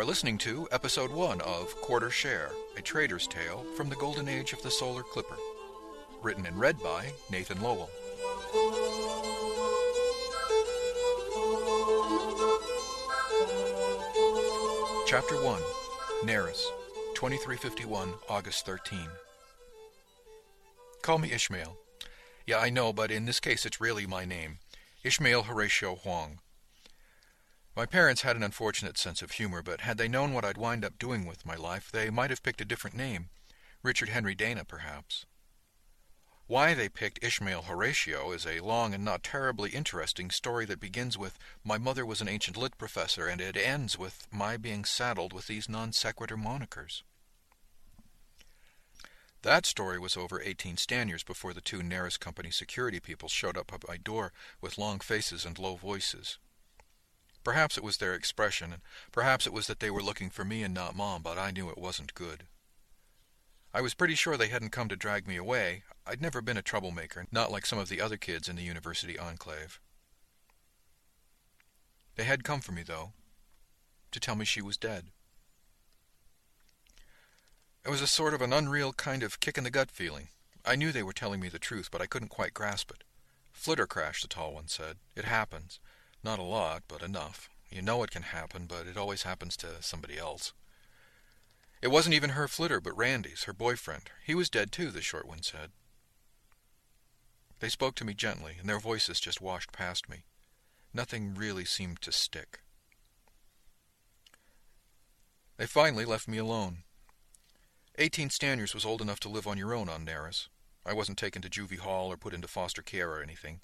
Are listening to Episode 1 of Quarter Share, a trader's tale from the golden age of the solar clipper. Written and read by Nathan Lowell. Chapter 1 Neris, 2351, August 13. Call me Ishmael. Yeah, I know, but in this case it's really my name. Ishmael Horatio Wang. My parents had an unfortunate sense of humor, but had they known what I'd wind up doing with my life, they might have picked a different name. Richard Henry Dana, perhaps. Why they picked Ishmael Horatio is a long and not terribly interesting story that begins with my mother was an ancient lit professor, and it ends with my being saddled with these non sequitur monikers. That story was over 18 Stanyers before the two Neris Company security people showed up at my door with long faces and low voices. Perhaps it was their expression, and perhaps it was that they were looking for me and not Mom, but I knew it wasn't good. I was pretty sure they hadn't come to drag me away. I'd never been a troublemaker, not like some of the other kids in the university enclave. They had come for me, though, to tell me she was dead. It was a sort of an unreal kind of kick in the gut feeling. I knew they were telling me the truth, but I couldn't quite grasp it. Flitter crash, the tall one said. It happens. Not a lot, but enough. You know it can happen, but it always happens to somebody else. It wasn't even her flitter, but Randy's, her boyfriend. He was dead too, the short one said. They spoke to me gently, and their voices just washed past me. Nothing really seemed to stick. They finally left me alone. Eighteen Stanyers was old enough to live on your own on Neris. I wasn't taken to juvie hall or put into foster care or anything.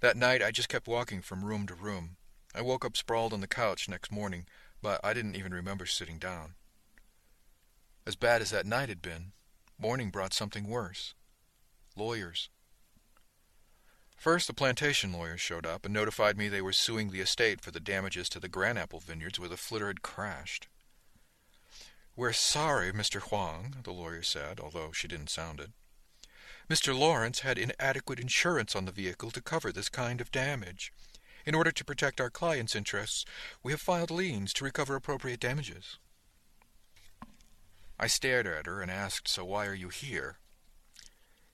That night I just kept walking from room to room. I woke up sprawled on the couch next morning, but I didn't even remember sitting down. As bad as that night had been, morning brought something worse. Lawyers. First, the plantation lawyers showed up and notified me they were suing the estate for the damages to the granapple vineyards where the flitter had crashed. We're sorry, Mr. Wang, the lawyer said, although she didn't sound it. Mr. Lawrence had inadequate insurance on the vehicle to cover this kind of damage. In order to protect our client's interests, we have filed liens to recover appropriate damages. I stared at her and asked, So why are you here?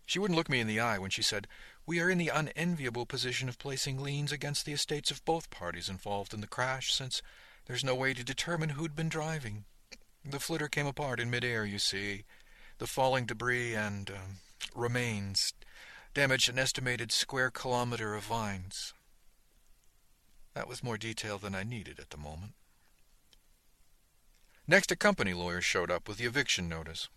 She wouldn't look me in the eye when she said, We are in the unenviable position of placing liens against the estates of both parties involved in the crash, since there's no way to determine who'd been driving. The flitter came apart in midair, you see. The falling debris and um, remains damaged an estimated square kilometer of vines. That was more detail than I needed at the moment. Next, a company lawyer showed up with the eviction notice.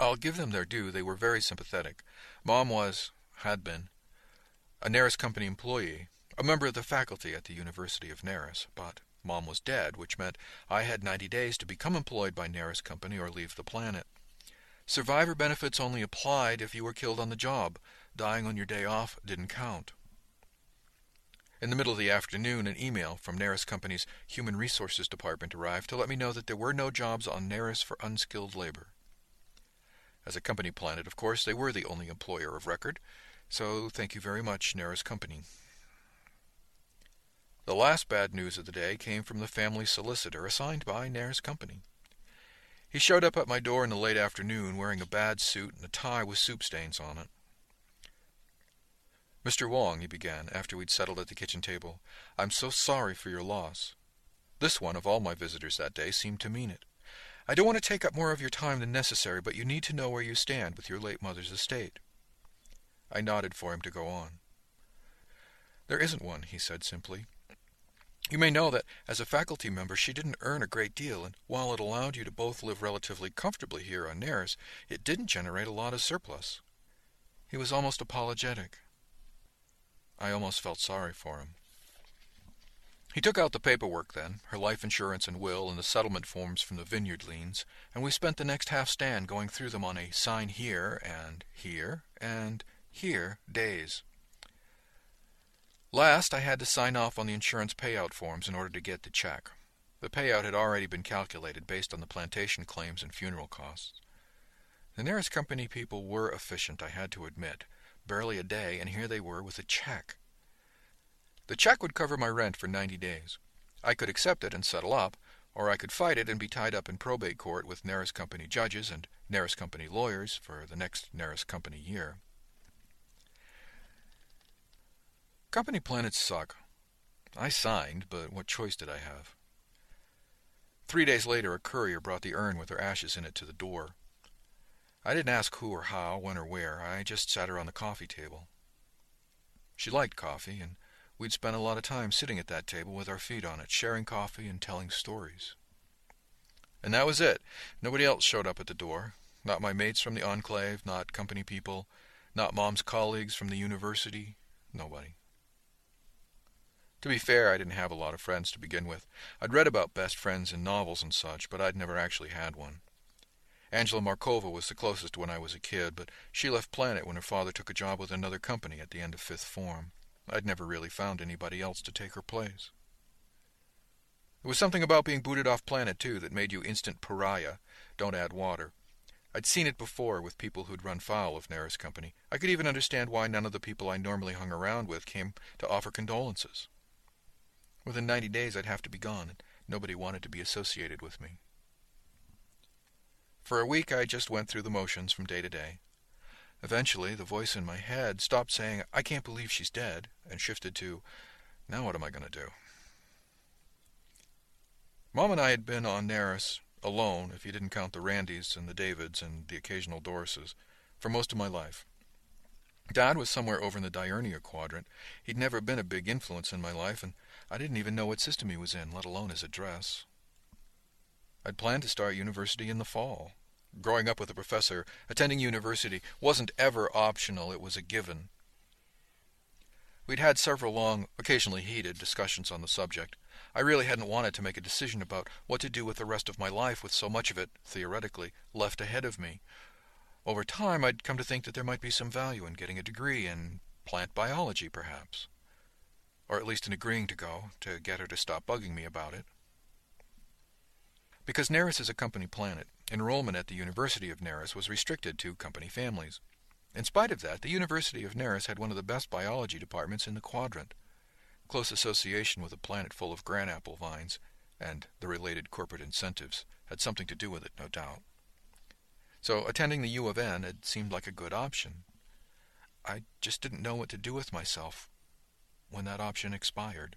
I'll give them their due, they were very sympathetic. Mom was, had been, a Neris Company employee, a member of the faculty at the University of Neris, but Mom was dead, which meant I had 90 days to become employed by Neris Company or leave the planet. Survivor benefits only applied if you were killed on the job. Dying on your day off didn't count. In the middle of the afternoon, an email from Neris Company's Human Resources Department arrived to let me know that there were no jobs on Neris for unskilled labor. As a company planet, of course, they were the only employer of record, so thank you very much, Neris Company. The last bad news of the day came from the family solicitor assigned by Neris company. He showed up at my door in the late afternoon wearing a bad suit and a tie with soup stains on it. Mr. Wang, he began, after we'd settled at the kitchen table, I'm so sorry for your loss. This one, of all my visitors that day, seemed to mean it. I don't want to take up more of your time than necessary, but you need to know where you stand with your late mother's estate. I nodded for him to go on. There isn't one, he said simply. You may know that as a faculty member she didn't earn a great deal, and while it allowed you to both live relatively comfortably here on Neris, it didn't generate a lot of surplus. He was almost apologetic. I almost felt sorry for him. He took out the paperwork then, her life insurance and will, and the settlement forms from the vineyard liens, and we spent the next half stand going through them on a sign here and here and here days. Last, I had to sign off on the insurance payout forms in order to get the check. The payout had already been calculated based on the plantation claims and funeral costs. The Neris Company people were efficient, I had to admit. Barely a day, and here they were with a check. The check would cover my rent for ninety days. I could accept it and settle up, Or I could fight it and be tied up in probate court with Neris Company judges and Neris Company lawyers for the next Neris Company year. Company planets suck. I signed, but what choice did I have? Three days later, a courier brought the urn with her ashes in it to the door. I didn't ask who or how, when or where. I just sat her on the coffee table. She liked coffee, and we'd spent a lot of time sitting at that table with our feet on it, sharing coffee and telling stories. And that was it. Nobody else showed up at the door. Not my mates from the enclave, not company people, not Mom's colleagues from the university. Nobody. To be fair, I didn't have a lot of friends to begin with. I'd read about best friends in novels and such, but I'd never actually had one. Angela Markova was the closest when I was a kid, but she left Planet when her father took a job with another company at the end of fifth form. I'd never really found anybody else to take her place. There was something about being booted off Planet, too, that made you instant pariah. Don't add water. I'd seen it before with people who'd run foul of Neris Company. I could even understand why none of the people I normally hung around with came to offer condolences. Within ninety days I'd have to be gone, and nobody wanted to be associated with me. For a week I just went through the motions from day to day. Eventually, the voice in my head stopped saying, I can't believe she's dead, and shifted to, now what am I going to do? Mom and I had been on Neris, alone, if you didn't count the Randys and the Davids and the occasional Dorises, for most of my life. Dad was somewhere over in the Diurnia quadrant. He'd never been a big influence in my life, and I didn't even know what system he was in, let alone his address. I'd planned to start university in the fall. Growing up with a professor, attending university wasn't ever optional, it was a given. We'd had several long, occasionally heated, discussions on the subject. I really hadn't wanted to make a decision about what to do with the rest of my life with so much of it, theoretically, left ahead of me. Over time, I'd come to think that there might be some value in getting a degree in plant biology, perhaps or at least in agreeing to go, to get her to stop bugging me about it. Because Neris is a company planet, enrollment at the University of Neris was restricted to company families. In spite of that, the University of Neris had one of the best biology departments in the quadrant. Close association with a planet full of granapple vines, and the related corporate incentives, had something to do with it, no doubt. So attending the U of N had seemed like a good option. I just didn't know what to do with myself when that option expired.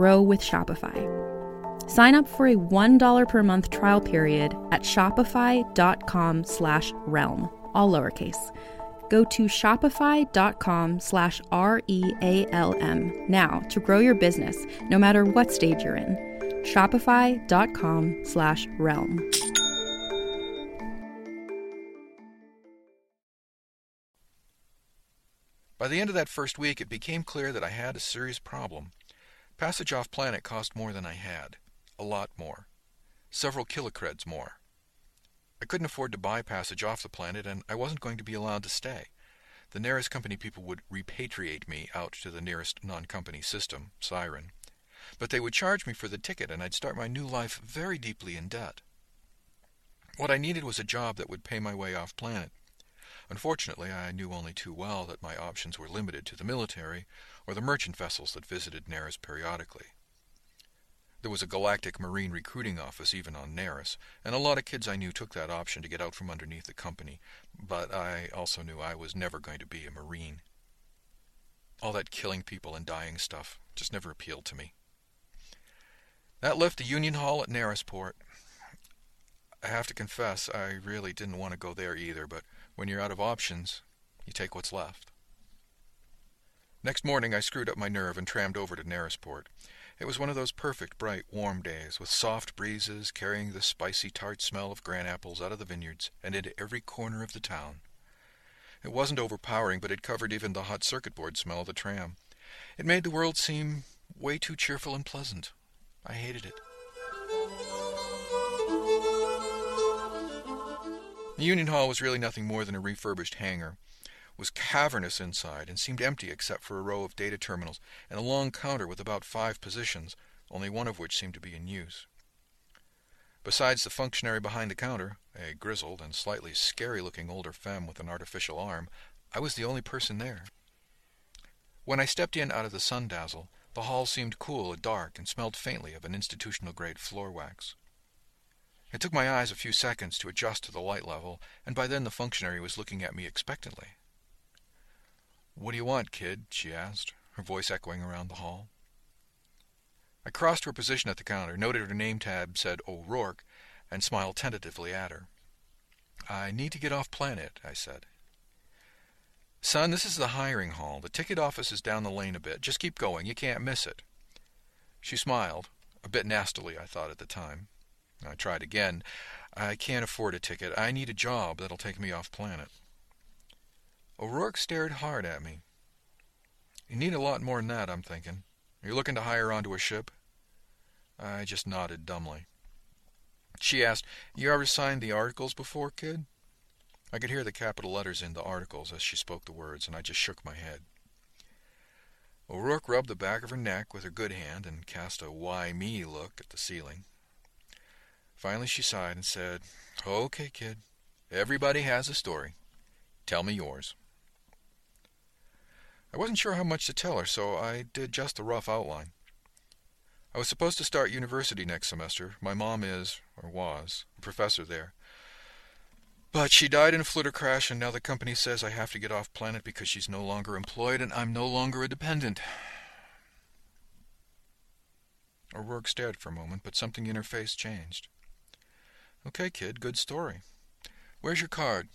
grow with Shopify. Sign up for a $1 per month trial period at shopify.com slash realm, all lowercase. Go to shopify.com slash R-E-A-L-M now to grow your business, no matter what stage you're in. Shopify.com slash realm. By the end of that first week, it became clear that I had a serious problem. Passage off planet cost more than I had. A lot more. Several kilocreds more. I couldn't afford to buy passage off the planet, and I wasn't going to be allowed to stay. The nearest Company people would repatriate me out to the nearest non-company system, Siren. But they would charge me for the ticket, and I'd start my new life very deeply in debt. What I needed was a job that would pay my way off planet. Unfortunately, I knew only too well that my options were limited to the military or the merchant vessels that visited Neris periodically. There was a galactic marine recruiting office even on Neris, and a lot of kids I knew took that option to get out from underneath the company, but I also knew I was never going to be a marine. All that killing people and dying stuff just never appealed to me. That left the Union Hall at Nerisport. I have to confess, I really didn't want to go there either, but when you're out of options, you take what's left. Next morning I screwed up my nerve and trammed over to Nerisport. It was one of those perfect, bright, warm days, with soft breezes carrying the spicy, tart smell of granapples out of the vineyards and into every corner of the town. It wasn't overpowering, but it covered even the hot circuit board smell of the tram. It made the world seem way too cheerful and pleasant. I hated it. The Union Hall was really nothing more than a refurbished hangar was cavernous inside and seemed empty except for a row of data terminals and a long counter with about five positions, only one of which seemed to be in use. Besides the functionary behind the counter, a grizzled and slightly scary-looking older femme with an artificial arm, I was the only person there. When I stepped in out of the sun dazzle, the hall seemed cool and dark and smelled faintly of an institutional-grade floor wax. It took my eyes a few seconds to adjust to the light level, and by then the functionary was looking at me expectantly. What do you want, kid? she asked, her voice echoing around the hall. I crossed to her position at the counter, noted her name tab said O'Rourke, and smiled tentatively at her. I need to get off planet, I said. Son, this is the hiring hall. The ticket office is down the lane a bit. Just keep going. You can't miss it. She smiled, a bit nastily, I thought at the time. I tried again. I can't afford a ticket. I need a job that'll take me off planet. O'Rourke stared hard at me. You need a lot more than that, I'm thinking. Are you looking to hire onto a ship? I just nodded dumbly. She asked, You ever signed the articles before, kid? I could hear the capital letters in the articles as she spoke the words, and I just shook my head. O'Rourke rubbed the back of her neck with her good hand and cast a why me look at the ceiling. Finally she sighed and said, Okay, kid. Everybody has a story. Tell me yours. I wasn't sure how much to tell her, so I did just a rough outline. I was supposed to start university next semester. My mom is, or was, a professor there. But she died in a flitter crash, and now the company says I have to get off planet because she's no longer employed and I'm no longer a dependent. O'Rourke stared for a moment, but something in her face changed. Okay, kid, good story. Where's your card?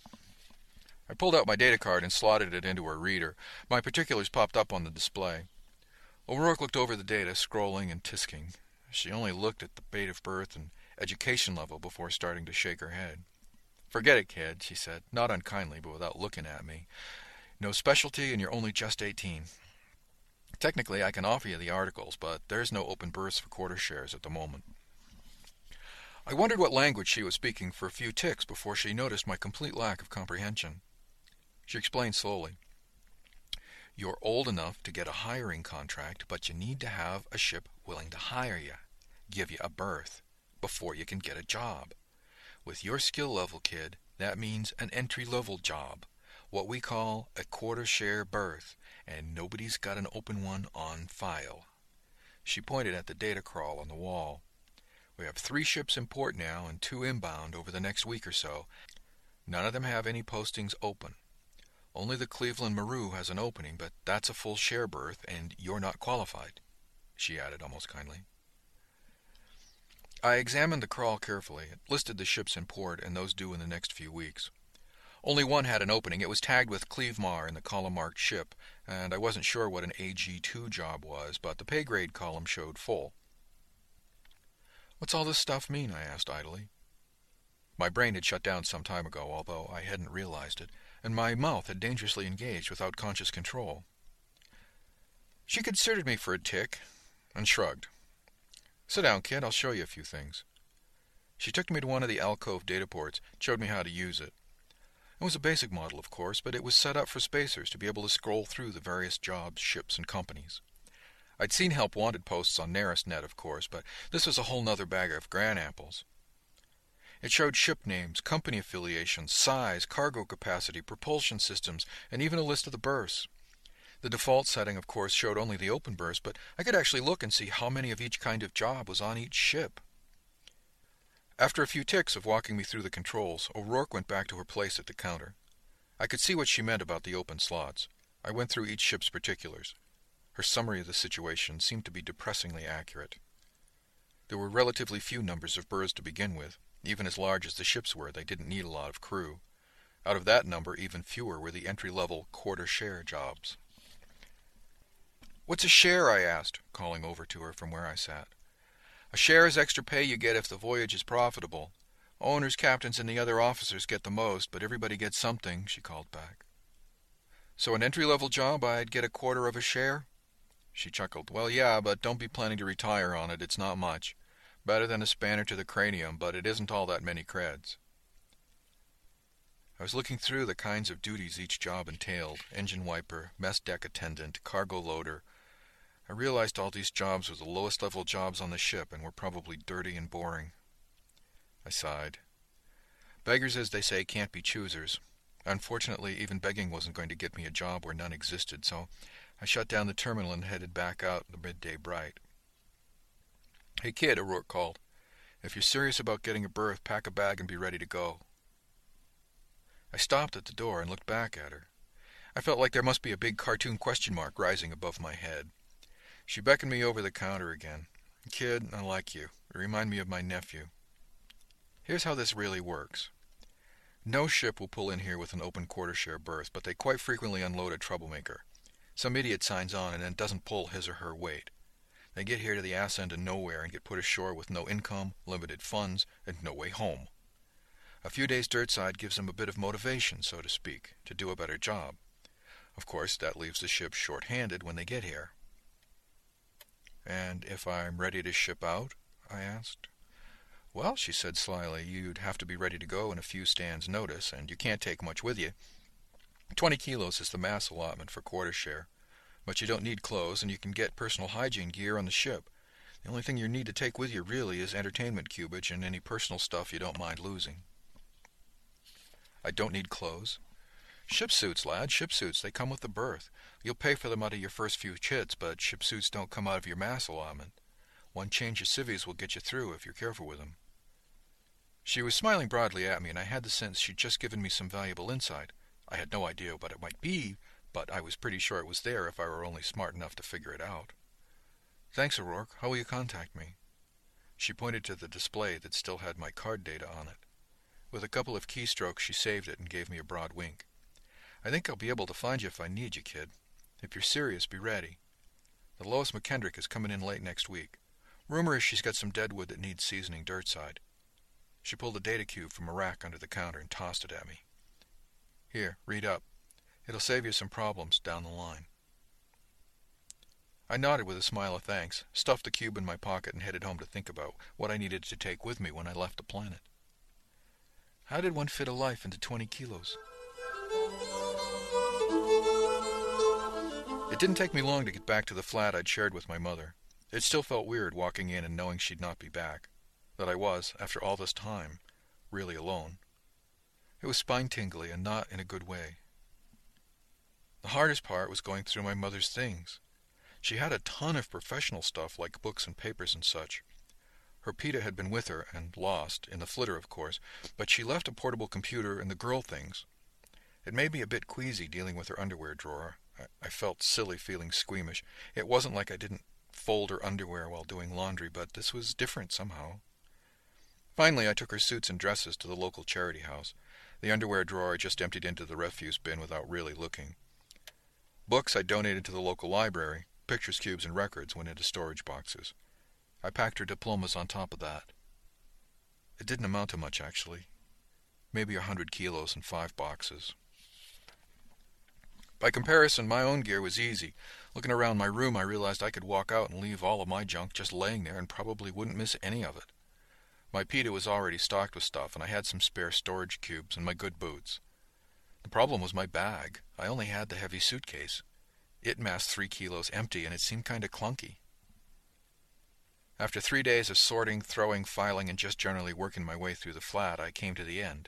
I pulled out my data card and slotted it into her reader. My particulars popped up on the display. O'Rourke looked over the data, scrolling and tisking. She only looked at the date of birth and education level before starting to shake her head. Forget it, kid, she said, not unkindly, but without looking at me. No specialty, and you're only just eighteen. Technically, I can offer you the articles, but there's no open berths for quarter shares at the moment. I wondered what language she was speaking for a few ticks before she noticed my complete lack of comprehension. She explained slowly. You're old enough to get a hiring contract, but you need to have a ship willing to hire you, give you a berth, before you can get a job. With your skill level, kid, that means an entry level job, what we call a quarter share berth, and nobody's got an open one on file. She pointed at the data crawl on the wall. We have three ships in port now and two inbound over the next week or so. None of them have any postings open. Only the Cleveland Maru has an opening, but that's a full share berth, and you're not qualified. she added almost kindly. I examined the crawl carefully. It listed the ships in port and those due in the next few weeks. Only one had an opening. It was tagged with Cleavemar in the column marked ship, and I wasn't sure what an AG2 job was, but the pay grade column showed full. What's all this stuff mean? I asked idly. My brain had shut down some time ago, although I hadn't realized it, and my mouth had dangerously engaged without conscious control. She considered me for a tick and shrugged. Sit down, kid. I'll show you a few things. She took me to one of the alcove data ports, showed me how to use it. It was a basic model, of course, but it was set up for spacers to be able to scroll through the various jobs, ships, and companies. I'd seen help wanted posts on NerisNet, of course, but this was a whole nother bag of gran apples. It showed ship names, company affiliations, size, cargo capacity, propulsion systems, and even a list of the berths. The default setting, of course, showed only the open berths, but I could actually look and see how many of each kind of job was on each ship. After a few ticks of walking me through the controls, O'Rourke went back to her place at the counter. I could see what she meant about the open slots. I went through each ship's particulars. Her summary of the situation seemed to be depressingly accurate. There were relatively few numbers of berths to begin with. Even as large as the ships were, they didn't need a lot of crew. Out of that number, even fewer were the entry-level quarter share jobs. What's a share? I asked, calling over to her from where I sat. A share is extra pay you get if the voyage is profitable. Owners, captains, and the other officers get the most, but everybody gets something, she called back. So an entry-level job, I'd get a quarter of a share? She chuckled. Well, yeah, but don't be planning to retire on it. It's not much. Better than a spanner to the cranium, but it isn't all that many creds. I was looking through the kinds of duties each job entailed engine wiper, mess deck attendant, cargo loader, I realized all these jobs were the lowest level jobs on the ship and were probably dirty and boring. I sighed. Beggars, as they say, can't be choosers. Unfortunately, even begging wasn't going to get me a job where none existed, so I shut down the terminal and headed back out in the midday bright. Hey, kid, O'Rourke called. If you're serious about getting a berth, pack a bag and be ready to go. I stopped at the door and looked back at her. I felt like there must be a big cartoon question mark rising above my head. She beckoned me over the counter again. Kid, I like you. You remind me of my nephew. Here's how this really works. No ship will pull in here with an open quarter share berth, but they quite frequently unload a troublemaker. Some idiot signs on and then doesn't pull his or her weight. They get here to the ass end of nowhere and get put ashore with no income, limited funds, and no way home. A few days dirtside gives them a bit of motivation, so to speak, to do a better job. Of course, that leaves the ship short-handed when they get here. And if I'm ready to ship out? I asked. Well, she said slyly, you'd have to be ready to go in a few stands' notice, and you can't take much with you. Twenty kilos is the mass allotment for quarter share. But you don't need clothes, and you can get personal hygiene gear on the ship. The only thing you need to take with you really is entertainment cubage and any personal stuff you don't mind losing. I don't need clothes. Ship suits, lad, ship suits. They come with the berth. You'll pay for them out of your first few chits, but ship suits don't come out of your mass allotment. One change of civvies will get you through if you're careful with them. She was smiling broadly at me, and I had the sense she'd just given me some valuable insight. I had no idea what it might be, but I was pretty sure it was there if I were only smart enough to figure it out. Thanks, O'Rourke. How will you contact me? She pointed to the display that still had my card data on it. With a couple of keystrokes, she saved it and gave me a broad wink. I think I'll be able to find you if I need you, kid. If you're serious, be ready. The Lois McKendrick is coming in late next week. Rumor is she's got some dead wood that needs seasoning dirtside. She pulled a data cube from a rack under the counter and tossed it at me. Here, read up. It'll save you some problems down the line. I nodded with a smile of thanks, stuffed the cube in my pocket, and headed home to think about what I needed to take with me when I left the planet. How did one fit a life into 20 kilos? It didn't take me long to get back to the flat I'd shared with my mother. It still felt weird walking in and knowing she'd not be back. That I was, after all this time, really alone. It was spine-tingly and not in a good way. The hardest part was going through my mother's things. She had a ton of professional stuff like books and papers and such. Her PITA had been with her and lost, in the flitter of course, but she left a portable computer and the girl things. It made me a bit queasy dealing with her underwear drawer, I felt silly feeling squeamish. It wasn't like I didn't fold her underwear while doing laundry, but this was different somehow. Finally, I took her suits and dresses to the local charity house. The underwear drawer I just emptied into the refuse bin without really looking. Books I donated to the local library. Pictures, cubes, and records went into storage boxes. I packed her diplomas on top of that. It didn't amount to much, actually. Maybe a hundred kilos in five boxes. By comparison, my own gear was easy. Looking around my room, I realized I could walk out and leave all of my junk just laying there and probably wouldn't miss any of it. My PETA was already stocked with stuff, and I had some spare storage cubes and my good boots. The problem was my bag. I only had the heavy suitcase. It massed three kilos empty, and it seemed kind of clunky. After three days of sorting, throwing, filing, and just generally working my way through the flat, I came to the end.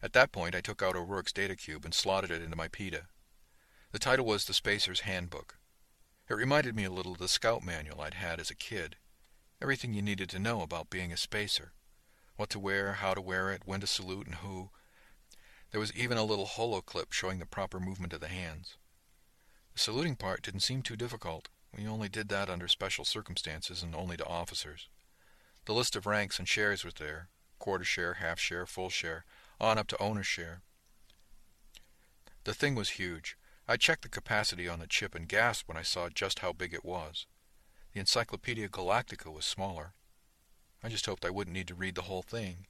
At that point, I took out O'Rourke's data cube and slotted it into my PETA. The title was The Spacer's Handbook. It reminded me a little of the scout manual I'd had as a kid. Everything you needed to know about being a spacer. What to wear, how to wear it, when to salute, and who. There was even a little holo clip showing the proper movement of the hands. The saluting part didn't seem too difficult. We only did that under special circumstances and only to officers. The list of ranks and shares was there quarter share, half share, full share, on up to owner's share. The thing was huge. I checked the capacity on the chip and gasped when I saw just how big it was. The Encyclopedia Galactica was smaller. I just hoped I wouldn't need to read the whole thing.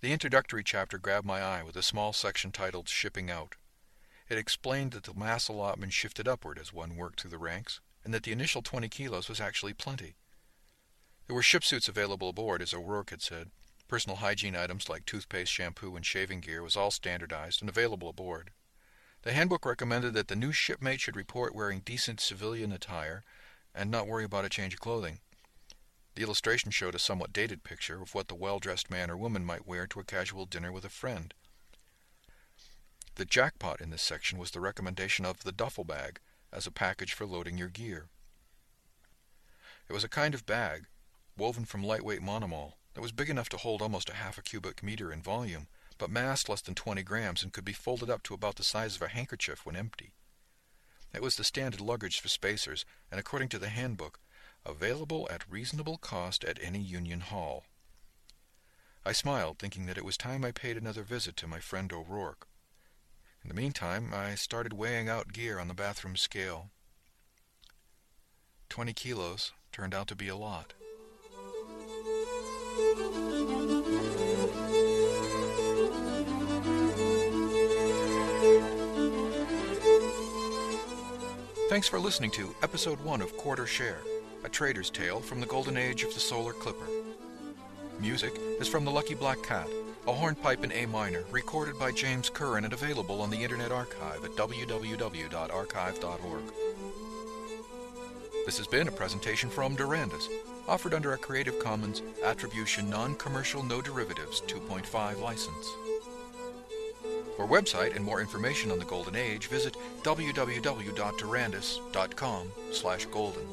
The introductory chapter grabbed my eye with a small section titled Shipping Out. It explained that the mass allotment shifted upward as one worked through the ranks, and that the initial 20 kilos was actually plenty. There were ship suits available aboard, as O'Rourke had said. Personal hygiene items like toothpaste, shampoo, and shaving gear was all standardized and available aboard. The handbook recommended that the new shipmate should report wearing decent civilian attire and not worry about a change of clothing. The illustration showed a somewhat dated picture of what the well-dressed man or woman might wear to a casual dinner with a friend. The jackpot in this section was the recommendation of the duffel bag as a package for loading your gear. It was a kind of bag, woven from lightweight monomol, that was big enough to hold almost a half a cubic meter in volume, but massed less than 20 grams and could be folded up to about the size of a handkerchief when empty. It was the standard luggage for spacers, and according to the handbook, available at reasonable cost at any Union Hall. I smiled, thinking that it was time I paid another visit to my friend O'Rourke. In the meantime, I started weighing out gear on the bathroom scale. Twenty kilos turned out to be a lot. Thanks for listening to Episode 1 of Quarter Share, a trader's tale from the golden age of the solar clipper. Music is from the Lucky Black Cat a hornpipe in A minor, recorded by James Curran and available on the Internet Archive at www.archive.org. This has been a presentation from Durandus, offered under a Creative Commons Attribution Non-Commercial No Derivatives 2.5 license. For website and more information on the Golden Age, visit www.durandus.com slash golden.